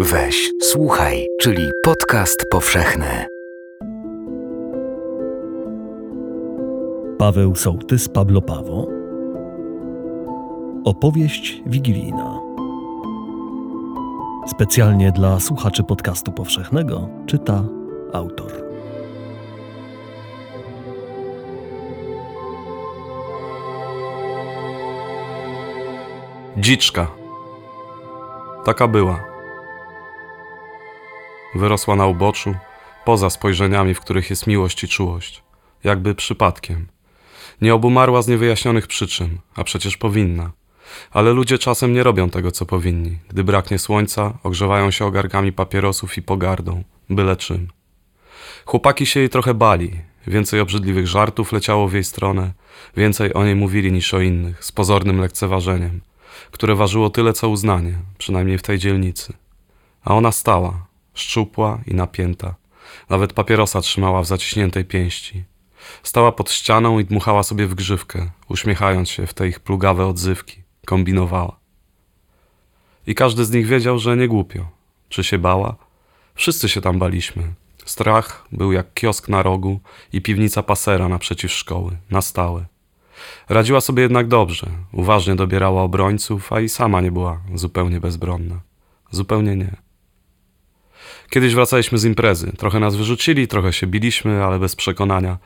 Weź, słuchaj, czyli podcast powszechny. Paweł Sołtys, Pablo Pawo. Opowieść wigilijna. Specjalnie dla słuchaczy podcastu powszechnego czyta autor. Dziczka. Taka była. Wyrosła na uboczu, poza spojrzeniami, w których jest miłość i czułość. Jakby przypadkiem. Nie obumarła z niewyjaśnionych przyczyn, a przecież powinna. Ale ludzie czasem nie robią tego, co powinni. Gdy braknie słońca, ogrzewają się ogarkami papierosów i pogardą, byle czym. Chłopaki się jej trochę bali. Więcej obrzydliwych żartów leciało w jej stronę, więcej o niej mówili niż o innych, z pozornym lekceważeniem, które ważyło tyle co uznanie, przynajmniej w tej dzielnicy. A ona stała, szczupła i napięta. Nawet papierosa trzymała w zaciśniętej pięści. Stała pod ścianą i dmuchała sobie w grzywkę, uśmiechając się w te ich plugawe odzywki. Kombinowała. I każdy z nich wiedział, że nie głupio. Czy się bała? Wszyscy się tam baliśmy. Strach był jak kiosk na rogu i piwnica pasera naprzeciw szkoły, na stałe. Radziła sobie jednak dobrze, uważnie dobierała obrońców, a i sama nie była zupełnie bezbronna. Zupełnie nie. Kiedyś wracaliśmy z imprezy. Trochę nas wyrzucili, trochę się biliśmy, ale bez przekonania.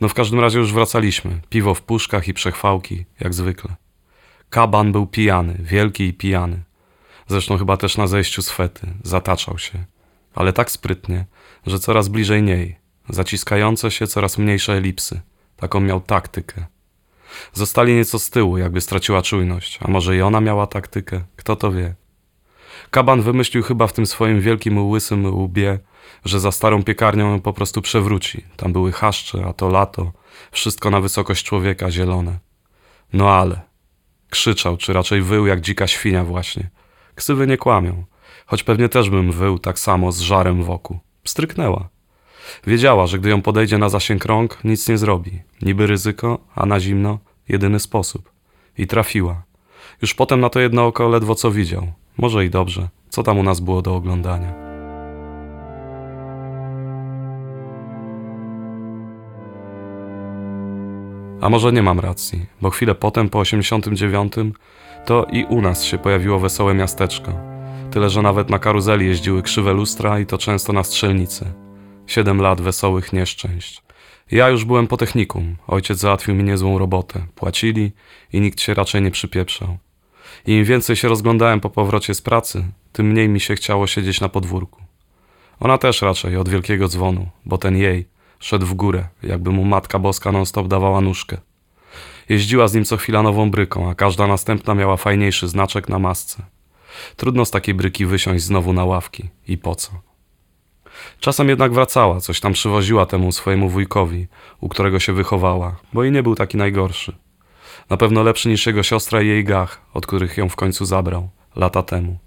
No w każdym razie już wracaliśmy. Piwo w puszkach i przechwałki, jak zwykle. Kaban był pijany, wielki i pijany. Zresztą chyba też na zejściu z fety. Zataczał się. Ale tak sprytnie, że coraz bliżej niej. Zaciskające się coraz mniejsze elipsy. Taką miał taktykę. Zostali nieco z tyłu, jakby straciła czujność. A może i ona miała taktykę? Kto to wie? Kaban wymyślił chyba w tym swoim wielkim łysym łbie, że za starą piekarnią po prostu przewróci. Tam były chaszcze, a to lato, wszystko na wysokość człowieka zielone. No ale. Krzyczał, czy raczej wył jak dzika świnia właśnie. Ksywy nie kłamią, choć pewnie też bym wył tak samo z żarem wokół. Pstryknęła. Wiedziała, że gdy ją podejdzie na zasięg rąk, nic nie zrobi. Niby ryzyko, a na zimno jedyny sposób. I trafiła. Już potem na to jedno oko ledwo co widział. Może i dobrze. Co tam u nas było do oglądania? A może nie mam racji, bo chwilę potem, po 89, to i u nas się pojawiło wesołe miasteczko. Tyle, że nawet na karuzeli jeździły krzywe lustra i to często na strzelnicy. Siedem lat wesołych nieszczęść. Ja już byłem po technikum. Ojciec załatwił mi niezłą robotę. Płacili i nikt się raczej nie przypieprzał. I im więcej się rozglądałem po powrocie z pracy, tym mniej mi się chciało siedzieć na podwórku. Ona też raczej od wielkiego dzwonu, bo ten jej szedł w górę, jakby mu Matka Boska non-stop dawała nóżkę. Jeździła z nim co chwila nową bryką, a każda następna miała fajniejszy znaczek na masce. Trudno z takiej bryki wysiąść znowu na ławki. I po co? Czasem jednak wracała, coś tam przywoziła temu swojemu wujkowi, u którego się wychowała, bo i nie był taki najgorszy. Na pewno lepszy niż jego siostra i jej gach, od których ją w końcu zabrał, lata temu.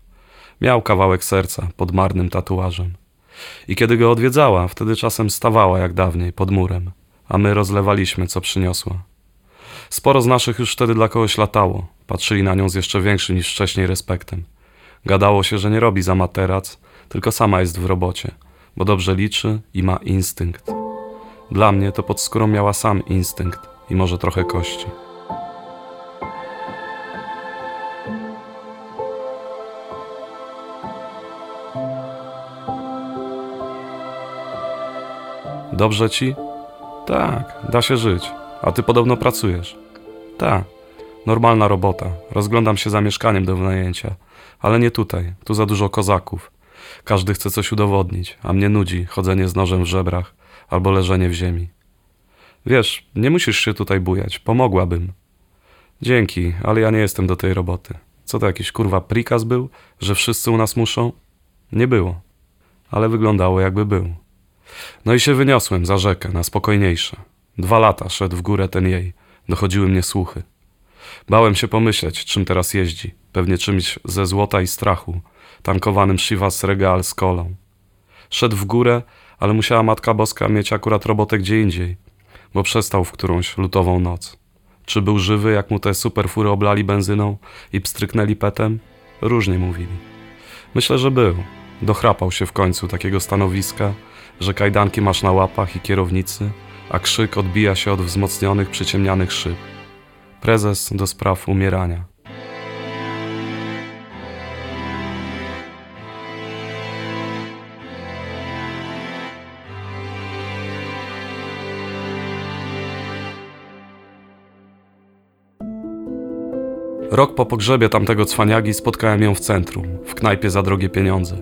Miał kawałek serca pod marnym tatuażem. I kiedy go odwiedzała, wtedy czasem stawała jak dawniej, pod murem, a my rozlewaliśmy, co przyniosła. Sporo z naszych już wtedy dla kogoś latało, patrzyli na nią z jeszcze większym niż wcześniej respektem. Gadało się, że nie robi za materac, tylko sama jest w robocie, bo dobrze liczy i ma instynkt. Dla mnie to pod skórą miała sam instynkt i może trochę kości. Dobrze ci? Tak, da się żyć. A ty podobno pracujesz. Tak, normalna robota. Rozglądam się za mieszkaniem do wynajęcia. Ale nie tutaj, tu za dużo kozaków. Każdy chce coś udowodnić, a mnie nudzi chodzenie z nożem w żebrach albo leżenie w ziemi. Wiesz, nie musisz się tutaj bujać, pomogłabym. Dzięki, ale ja nie jestem do tej roboty. Co to jakiś kurwa prikaz był, że wszyscy u nas muszą? Nie było, ale wyglądało jakby był. No i się wyniosłem za rzekę na spokojniejsze. Dwa lata szedł w górę ten jej. Dochodziły mnie słuchy. Bałem się pomyśleć, czym teraz jeździ. Pewnie czymś ze złota i strachu, tankowanym Shivas Regal z kolą. Szedł w górę, ale musiała Matka Boska mieć akurat robotę gdzie indziej, bo przestał w którąś lutową noc. Czy był żywy, jak mu te superfury oblali benzyną i pstryknęli petem? Różnie mówili. Myślę, że był. Dochrapał się w końcu takiego stanowiska, że kajdanki masz na łapach i kierownicy, a krzyk odbija się od wzmocnionych, przyciemnianych szyb. Prezes do spraw umierania. Rok po pogrzebie tamtego cwaniagi spotkałem ją w centrum, w knajpie za drogie pieniądze,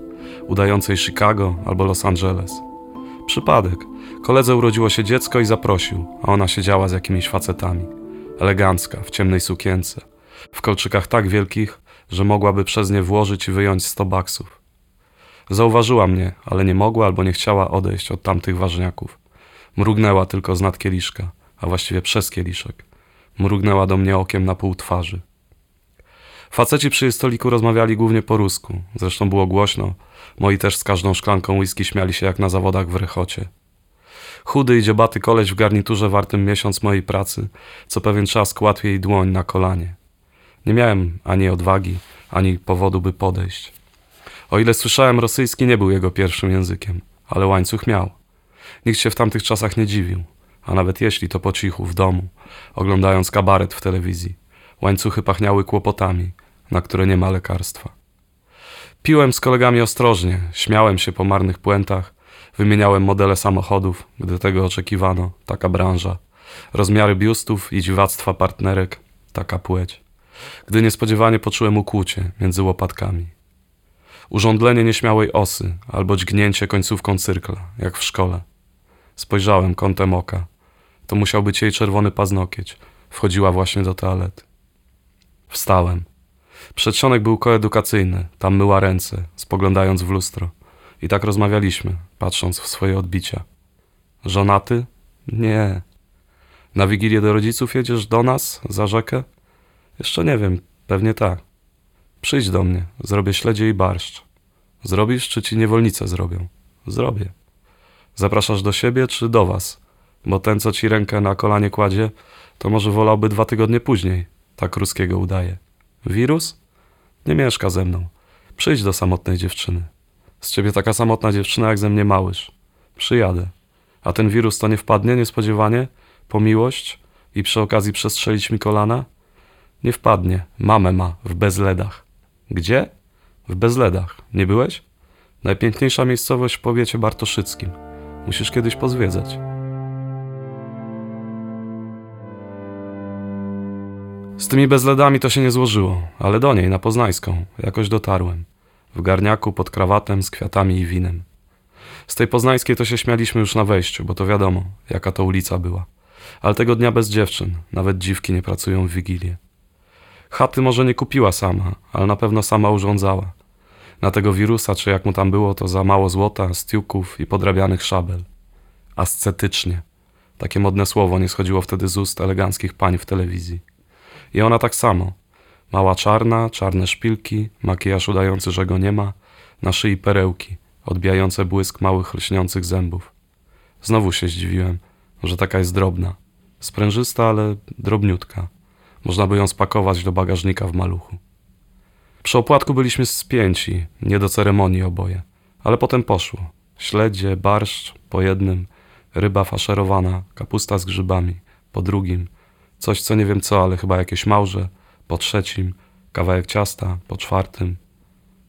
udającej Chicago albo Los Angeles. Przypadek. Koledze urodziło się dziecko i zaprosił, a ona siedziała z jakimiś facetami. Elegancka, w ciemnej sukience, w kolczykach tak wielkich, że mogłaby przez nie włożyć i wyjąć sto baksów. Zauważyła mnie, ale nie mogła albo nie chciała odejść od tamtych ważniaków. Mrugnęła tylko z nad kieliszka, a właściwie przez kieliszek. Mrugnęła do mnie okiem na pół twarzy. Faceci przy stoliku rozmawiali głównie po rusku. Zresztą było głośno. Moi też z każdą szklanką whisky śmiali się jak na zawodach w Rechocie. Chudy i dziobaty koleś w garniturze wartym miesiąc mojej pracy, co pewien czas kładł jej dłoń na kolanie. Nie miałem ani odwagi, ani powodu, by podejść. O ile słyszałem, rosyjski nie był jego pierwszym językiem, ale łańcuch miał. Nikt się w tamtych czasach nie dziwił, a nawet jeśli to po cichu, w domu, oglądając kabaret w telewizji. Łańcuchy pachniały kłopotami, na które nie ma lekarstwa. Piłem z kolegami ostrożnie, śmiałem się po marnych puentach, wymieniałem modele samochodów, gdy tego oczekiwano, taka branża, rozmiary biustów i dziwactwa partnerek, taka płeć. Gdy niespodziewanie poczułem ukłucie między łopatkami. Urządlenie nieśmiałej osy albo dźgnięcie końcówką cyrkla, jak w szkole. Spojrzałem kątem oka. To musiał być jej czerwony paznokieć. Wchodziła właśnie do toalety. Wstałem. Przedsionek był koedukacyjny, tam myła ręce, spoglądając w lustro. I tak rozmawialiśmy, patrząc w swoje odbicia. Żonaty? Nie. Na wigilię do rodziców jedziesz do nas, za rzekę? Jeszcze nie wiem, pewnie tak. Przyjdź do mnie, zrobię śledzie i barszcz. Zrobisz, czy ci niewolnicę zrobią? Zrobię. Zapraszasz do siebie, czy do was? Bo ten, co ci rękę na kolanie kładzie, to może wolałby dwa tygodnie później. Tak ruskiego udaje. Wirus? Nie mieszka ze mną. Przyjdź do samotnej dziewczyny. Z ciebie taka samotna dziewczyna jak ze mnie małyż. Przyjadę. A ten wirus to nie wpadnie niespodziewanie? Po miłość? I przy okazji przestrzelić mi kolana? Nie wpadnie. Mamę ma. W Bezledach. Gdzie? W Bezledach. Nie byłeś? Najpiękniejsza miejscowość w powiecie bartoszyckim. Musisz kiedyś pozwiedzać. Z tymi bezledami to się nie złożyło, ale do niej, na Poznańską, jakoś dotarłem. W garniaku, pod krawatem, z kwiatami i winem. Z tej poznańskiej to się śmialiśmy już na wejściu, bo to wiadomo, jaka to ulica była. Ale tego dnia bez dziewczyn, nawet dziwki nie pracują w Wigilię. Chaty może nie kupiła sama, ale na pewno sama urządzała. Na tego wirusa, czy jak mu tam było, to za mało złota, stiuków i podrabianych szabel. Ascetycznie. Takie modne słowo nie schodziło wtedy z ust eleganckich pań w telewizji. I ona tak samo. Mała czarna, czarne szpilki, makijaż udający, że go nie ma, na szyi perełki, odbijające błysk małych lśniących zębów. Znowu się zdziwiłem, że taka jest drobna. Sprężysta, ale drobniutka. Można by ją spakować do bagażnika w maluchu. Przy opłatku byliśmy spięci, nie do ceremonii oboje. Ale potem poszło. Śledzie, barszcz, po jednym, ryba faszerowana, kapusta z grzybami, po drugim – Coś, co nie wiem co, ale chyba jakieś małże. Po trzecim, kawałek ciasta, po czwartym.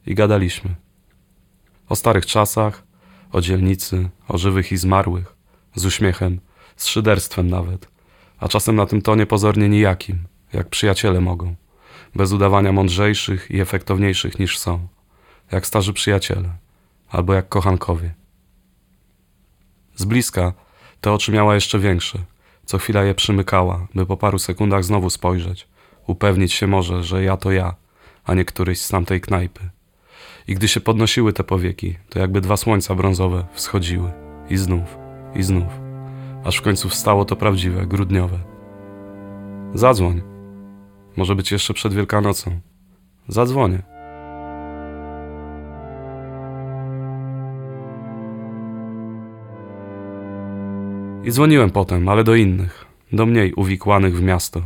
I gadaliśmy. O starych czasach, o dzielnicy, o żywych i zmarłych, z uśmiechem, z szyderstwem nawet, a czasem na tym tonie pozornie nijakim, jak przyjaciele mogą, bez udawania mądrzejszych i efektowniejszych niż są, jak starzy przyjaciele, albo jak kochankowie. Z bliska te oczy miała jeszcze większe – co chwila je przymykała, by po paru sekundach znowu spojrzeć, upewnić się może, że ja to ja, a nie któryś z tamtej knajpy. I gdy się podnosiły te powieki, to jakby dwa słońca brązowe wschodziły. I znów, i znów. Aż w końcu wstało to prawdziwe, grudniowe. Zadzwoń. Może być jeszcze przed Wielkanocą. Zadzwonię. I dzwoniłem potem, ale do innych, do mniej uwikłanych w miasto,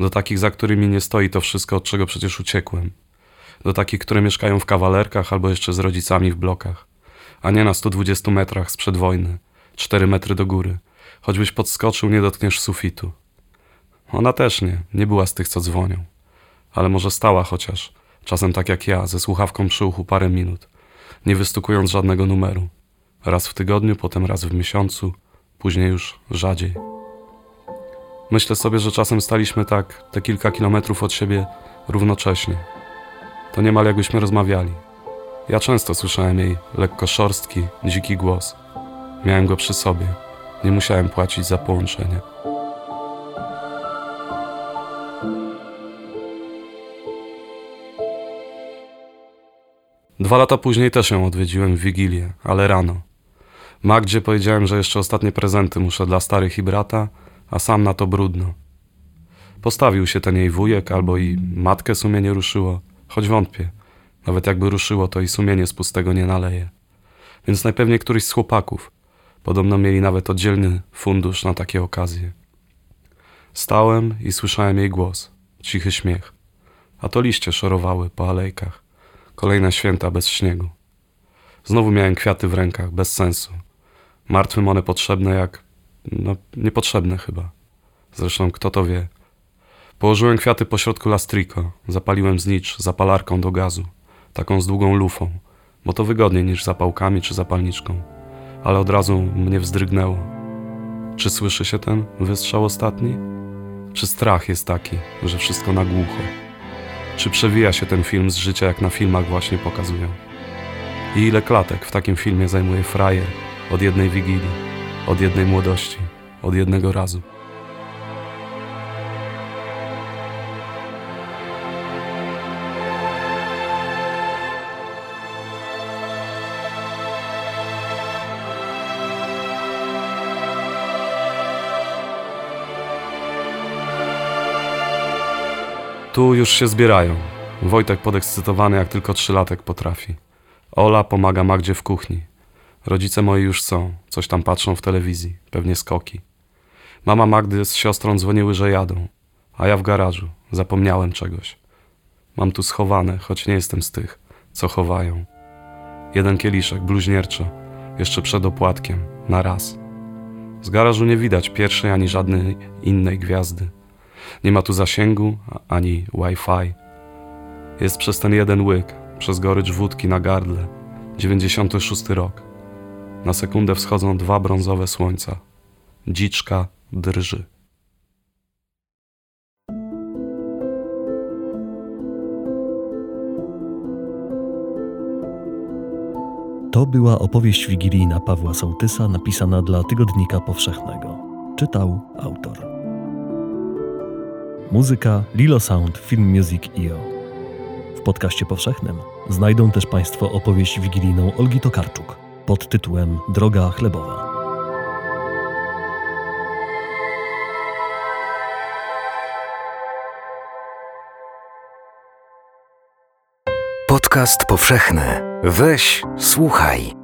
do takich, za którymi nie stoi to wszystko, od czego przecież uciekłem. Do takich, które mieszkają w kawalerkach albo jeszcze z rodzicami w blokach. A nie na 120 metrach sprzed wojny. 4 metry do góry. Choćbyś podskoczył, nie dotkniesz sufitu. Ona też nie, nie była z tych, co dzwonią. Ale może stała chociaż, czasem tak jak ja, ze słuchawką przy uchu parę minut, nie wystukując żadnego numeru. Raz w tygodniu, potem raz w miesiącu, później już rzadziej. Myślę sobie, że czasem staliśmy tak te kilka kilometrów od siebie równocześnie. To niemal jakbyśmy rozmawiali. Ja często słyszałem jej lekko szorstki, dziki głos. Miałem go przy sobie. Nie musiałem płacić za połączenie. Dwa lata później też ją odwiedziłem w Wigilię, ale rano. Magdzie powiedziałem, że jeszcze ostatnie prezenty muszę dla starych i brata, a sam na to brudno. Postawił się ten jej wujek, albo i matkę sumienie ruszyło, choć wątpię. Nawet jakby ruszyło, to i sumienie z pustego nie naleje. Więc najpewniej któryś z chłopaków. Podobno mieli nawet oddzielny fundusz na takie okazje. Stałem i słyszałem jej głos, cichy śmiech. A to liście szorowały po alejkach. Kolejne święta bez śniegu. Znowu miałem kwiaty w rękach, bez sensu. Martwym one potrzebne jak... no, niepotrzebne chyba. Zresztą kto to wie. Położyłem kwiaty pośrodku lastriko, zapaliłem znicz zapalarką do gazu, taką z długą lufą, bo to wygodniej niż zapałkami czy zapalniczką. Ale od razu mnie wzdrygnęło. Czy słyszy się ten wystrzał ostatni? Czy strach jest taki, że wszystko na głucho? Czy przewija się ten film z życia, jak na filmach właśnie pokazują? I ile klatek w takim filmie zajmuje frajer od jednej wigilii, od jednej młodości, od jednego razu? Tu już się zbierają. Wojtek podekscytowany jak tylko trzylatek potrafi. Ola pomaga Magdzie w kuchni. Rodzice moi już są, coś tam patrzą w telewizji, pewnie skoki. Mama Magdy z siostrą dzwoniły, że jadą, a ja w garażu, zapomniałem czegoś. Mam tu schowane, choć nie jestem z tych, co chowają. Jeden kieliszek, bluźnierczo, jeszcze przed opłatkiem, na raz. Z garażu nie widać pierwszej ani żadnej innej gwiazdy. Nie ma tu zasięgu ani Wi-Fi. Jest przez ten jeden łyk, przez gorycz wódki na gardle. 96 rok. Na sekundę wschodzą dwa brązowe słońca. Dziczka drży. To była opowieść wigilijna Pawła Sołtysa napisana dla Tygodnika Powszechnego. Czytał autor. Muzyka Lilo Sound Film Music IO. W podcaście powszechnym znajdą też Państwo opowieść wigilijną Olgi Tokarczuk pod tytułem Droga chlebowa. Podcast powszechny. Weź, słuchaj.